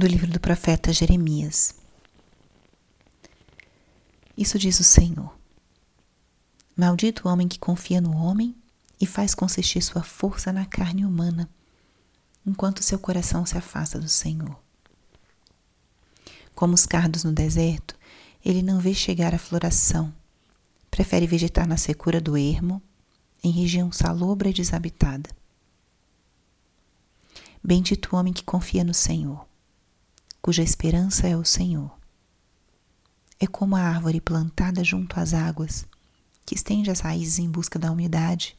do livro do profeta Jeremias. Isso diz o Senhor. Maldito o homem que confia no homem e faz consistir sua força na carne humana, enquanto seu coração se afasta do Senhor. Como os cardos no deserto, ele não vê chegar a floração, prefere vegetar na secura do ermo, em região salobra e desabitada. Bendito o homem que confia no Senhor, cuja esperança é o Senhor. É como a árvore plantada junto às águas, que estende as raízes em busca da umidade,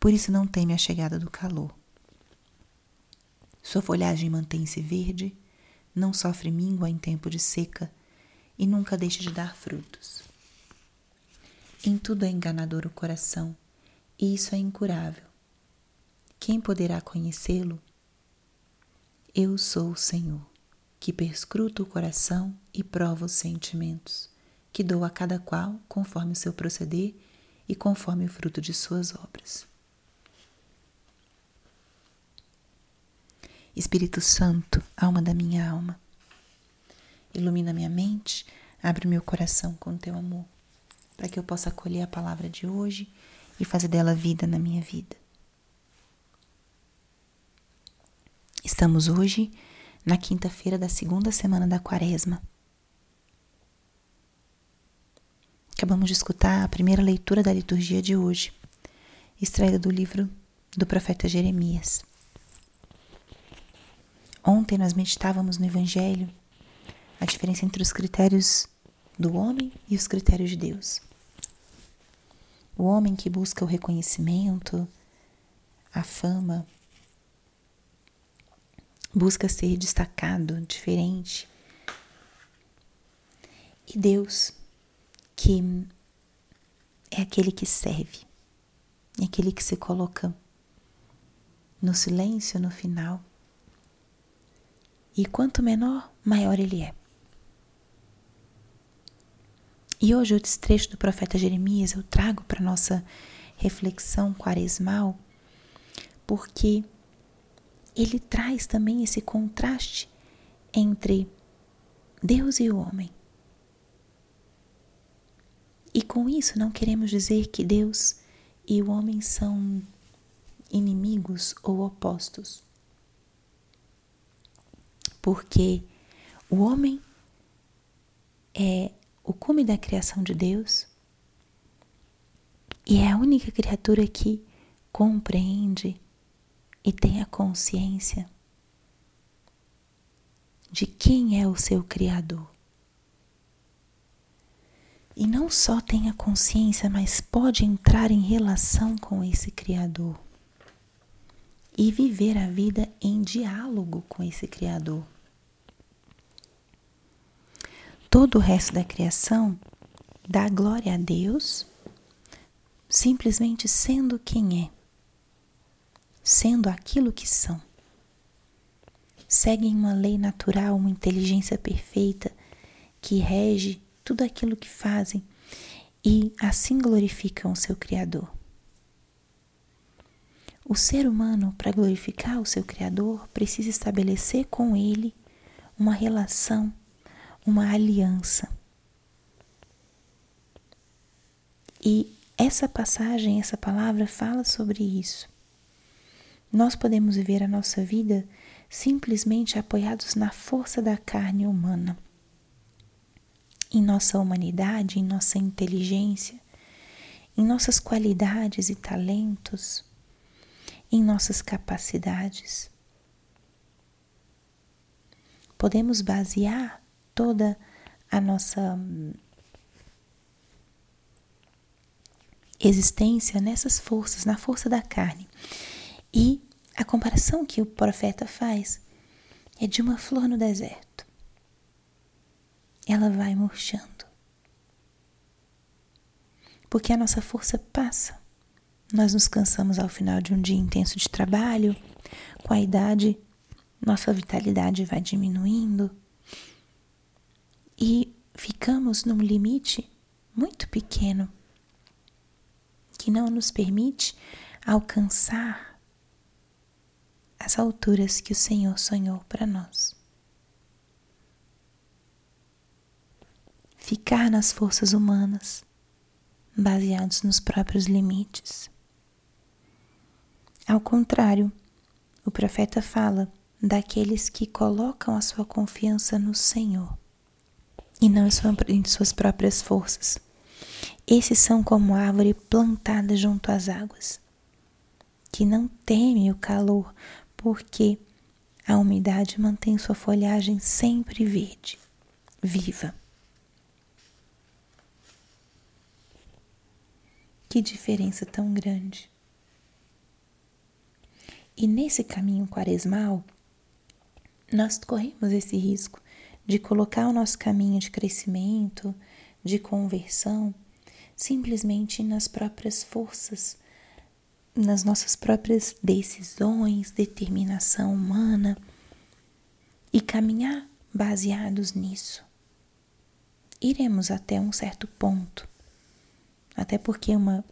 por isso não teme a chegada do calor. Sua folhagem mantém-se verde, não sofre míngua em tempo de seca e nunca deixa de dar frutos. Em tudo é enganador o coração, e isso é incurável. Quem poderá conhecê-lo? Eu sou o Senhor, que perscruto o coração e provo os sentimentos, que dou a cada qual conforme o seu proceder e conforme o fruto de suas obras. Espírito Santo, alma da minha alma, ilumina minha mente, abre meu coração com teu amor, para que eu possa acolher a palavra de hoje e fazer dela vida na minha vida. Estamos hoje na quinta-feira da segunda semana da quaresma. Acabamos de escutar a primeira leitura da liturgia de hoje, extraída do livro do profeta Jeremias. Ontem nós meditávamos no Evangelho a diferença entre os critérios do homem e os critérios de Deus. O homem que busca o reconhecimento, a fama, busca ser destacado, diferente. E Deus, que é aquele que serve, é aquele que se coloca no silêncio no final. E quanto menor, maior ele é. E hoje o trecho do profeta Jeremias eu trago para nossa reflexão quaresmal, porque ele traz também esse contraste entre Deus e o homem. E com isso não queremos dizer que Deus e o homem são inimigos ou opostos. Porque o homem é o cume da criação de Deus e é a única criatura que compreende e tenha consciência de quem é o seu Criador. E não só tenha consciência, mas pode entrar em relação com esse Criador e viver a vida em diálogo com esse Criador. Todo o resto da criação dá glória a Deus simplesmente sendo quem é sendo aquilo que são. Seguem uma lei natural, uma inteligência perfeita que rege tudo aquilo que fazem e assim glorificam o seu Criador. O ser humano, para glorificar o seu Criador, precisa estabelecer com ele uma relação, uma aliança. E essa passagem, essa palavra fala sobre isso. Nós podemos viver a nossa vida simplesmente apoiados na força da carne humana, em nossa humanidade, em nossa inteligência, em nossas qualidades e talentos, em nossas capacidades. Podemos basear toda a nossa hum, existência nessas forças, na força da carne. E a comparação que o profeta faz é de uma flor no deserto. Ela vai murchando. Porque a nossa força passa. Nós nos cansamos ao final de um dia intenso de trabalho, com a idade, nossa vitalidade vai diminuindo e ficamos num limite muito pequeno que não nos permite alcançar as alturas que o Senhor sonhou para nós. Ficar nas forças humanas, baseados nos próprios limites. Ao contrário, o profeta fala daqueles que colocam a sua confiança no Senhor e não em suas próprias forças. Esses são como árvore plantada junto às águas, que não teme o calor, porque a umidade mantém sua folhagem sempre verde, viva. Que diferença tão grande! E nesse caminho quaresmal, nós corremos esse risco de colocar o nosso caminho de crescimento, de conversão, simplesmente nas próprias forças, nas nossas próprias decisões, determinação humana e caminhar baseados nisso. Iremos até um certo ponto, até porque uma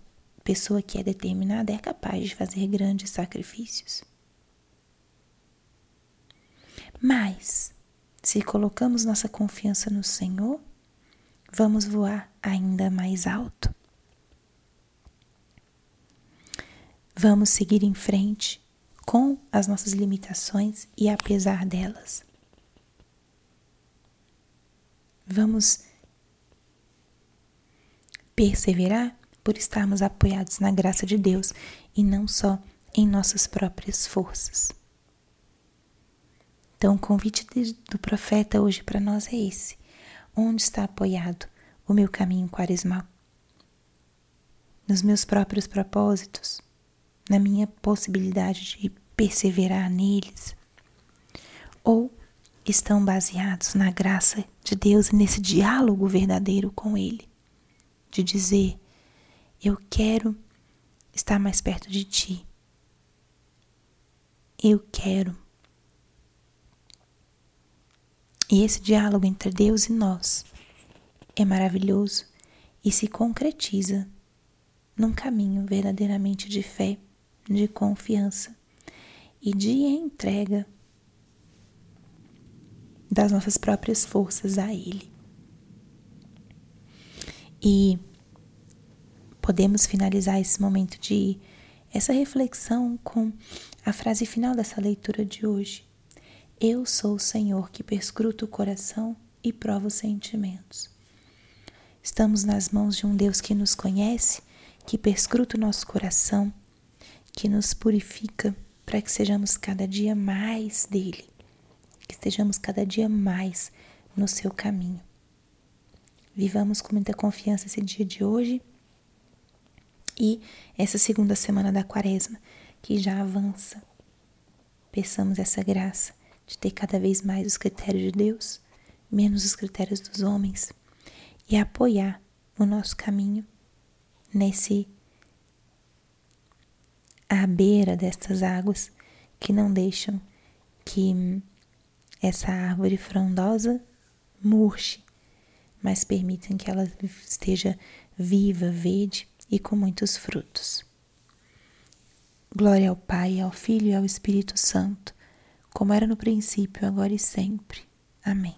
pessoa que é determinada é capaz de fazer grandes sacrifícios. Mas, se colocamos nossa confiança no Senhor, vamos voar ainda mais alto. Vamos seguir em frente com as nossas limitações e apesar delas. Vamos perseverar por estarmos apoiados na graça de Deus e não só em nossas próprias forças. Então, o convite do profeta hoje para nós é esse: onde está apoiado o meu caminho quaresmal? Nos meus próprios propósitos? Na minha possibilidade de perseverar neles? Ou estão baseados na graça de Deus e nesse diálogo verdadeiro com Ele? De dizer: Eu quero estar mais perto de Ti. Eu quero e esse diálogo entre Deus e nós é maravilhoso e se concretiza num caminho verdadeiramente de fé, de confiança e de entrega das nossas próprias forças a Ele. E podemos finalizar esse momento de essa reflexão com a frase final dessa leitura de hoje. Eu sou o Senhor que perscruta o coração e prova os sentimentos. Estamos nas mãos de um Deus que nos conhece, que perscruta o nosso coração, que nos purifica para que sejamos cada dia mais dele, que estejamos cada dia mais no seu caminho. Vivamos com muita confiança esse dia de hoje e essa segunda semana da quaresma que já avança. Peçamos essa graça de ter cada vez mais os critérios de Deus, menos os critérios dos homens, e apoiar o nosso caminho nesse à beira destas águas que não deixam que essa árvore frondosa murche, mas permitem que ela esteja viva, verde e com muitos frutos. Glória ao Pai, ao Filho e ao Espírito Santo como era no princípio, agora e sempre. Amém.